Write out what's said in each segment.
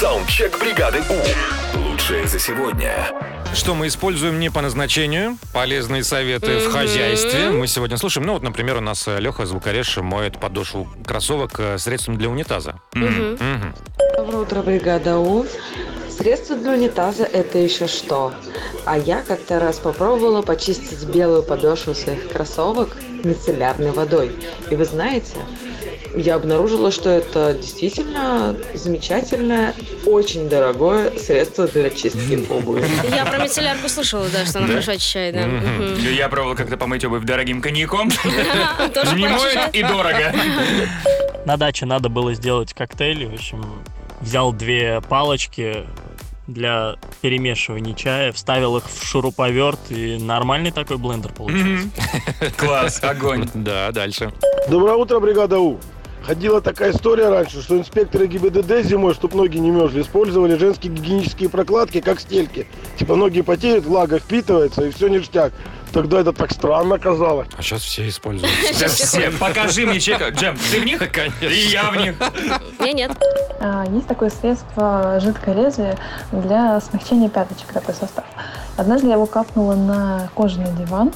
Саундчек бригады У. Лучшее за сегодня. Что мы используем не по назначению, полезные советы в хозяйстве. Мы сегодня слушаем, ну вот, например, у нас э, Леха, звукорежь, моет подошву кроссовок э, средством для унитаза. Мгм. Доброе утро, бригада У. Средство для унитаза – это еще что? А я как-то раз попробовала почистить белую подошву своих кроссовок мицеллярной водой. И вы знаете, я обнаружила, что это действительно замечательное, очень дорогое средство для чистки обуви. Я про мицеллярку слышала, да, что она хорошо очищает. Я пробовал как-то помыть обувь дорогим коньяком. Не моет и дорого. На даче надо было сделать коктейль. В общем, взял две палочки для перемешивания чая, вставил их в шуруповерт, и нормальный такой блендер получился. Класс, огонь. Да, дальше. Доброе утро, бригада У. Ходила такая история раньше, что инспекторы ГИБДД зимой, чтобы ноги не мерзли, использовали женские гигиенические прокладки, как стельки. Типа ноги потеют, влага впитывается, и все ништяк. Тогда это так странно казалось. А сейчас все используют. Сейчас все, покажи мне чека. Джем, ты в них? Конечно. И я в них. Не, нет. А, Есть такое средство жидкое лезвие для смягчения пяточек, такой состав. Однажды я его капнула на кожаный диван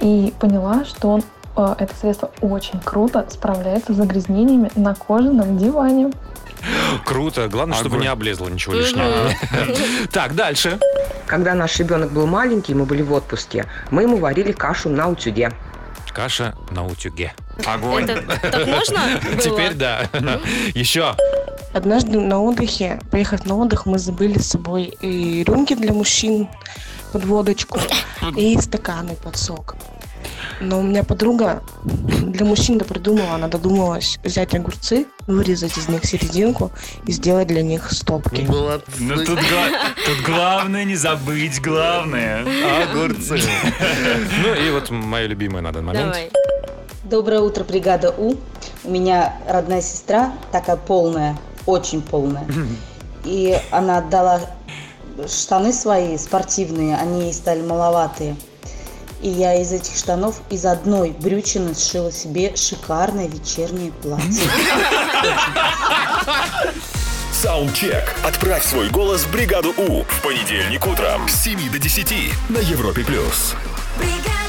и поняла, что он, это средство очень круто справляется с загрязнениями на кожаном диване. Круто. Главное, чтобы не облезло ничего лишнего. Так, дальше. Когда наш ребенок был маленький, мы были в отпуске, мы ему варили кашу на утюге. Каша на утюге. Огонь. Это так можно было? Теперь да. Еще. Однажды на отдыхе, поехав на отдых, мы забыли с собой и рюмки для мужчин под водочку, и стаканы под сок. Но у меня подруга для мужчин-то придумала, она додумалась взять огурцы, вырезать из них серединку и сделать для них стопки. Ну тут, гла- тут главное не забыть главное. Огурцы. Ну и вот мое любимое на данный момент. Давай. Доброе утро, бригада У. У меня родная сестра, такая полная, очень полная. И она отдала штаны свои спортивные, они ей стали маловатые. И я из этих штанов из одной брючины сшила себе шикарное вечернее платье. Саундчек. Отправь свой голос в бригаду У в понедельник утром с 7 до 10 на Европе+. плюс. бригада.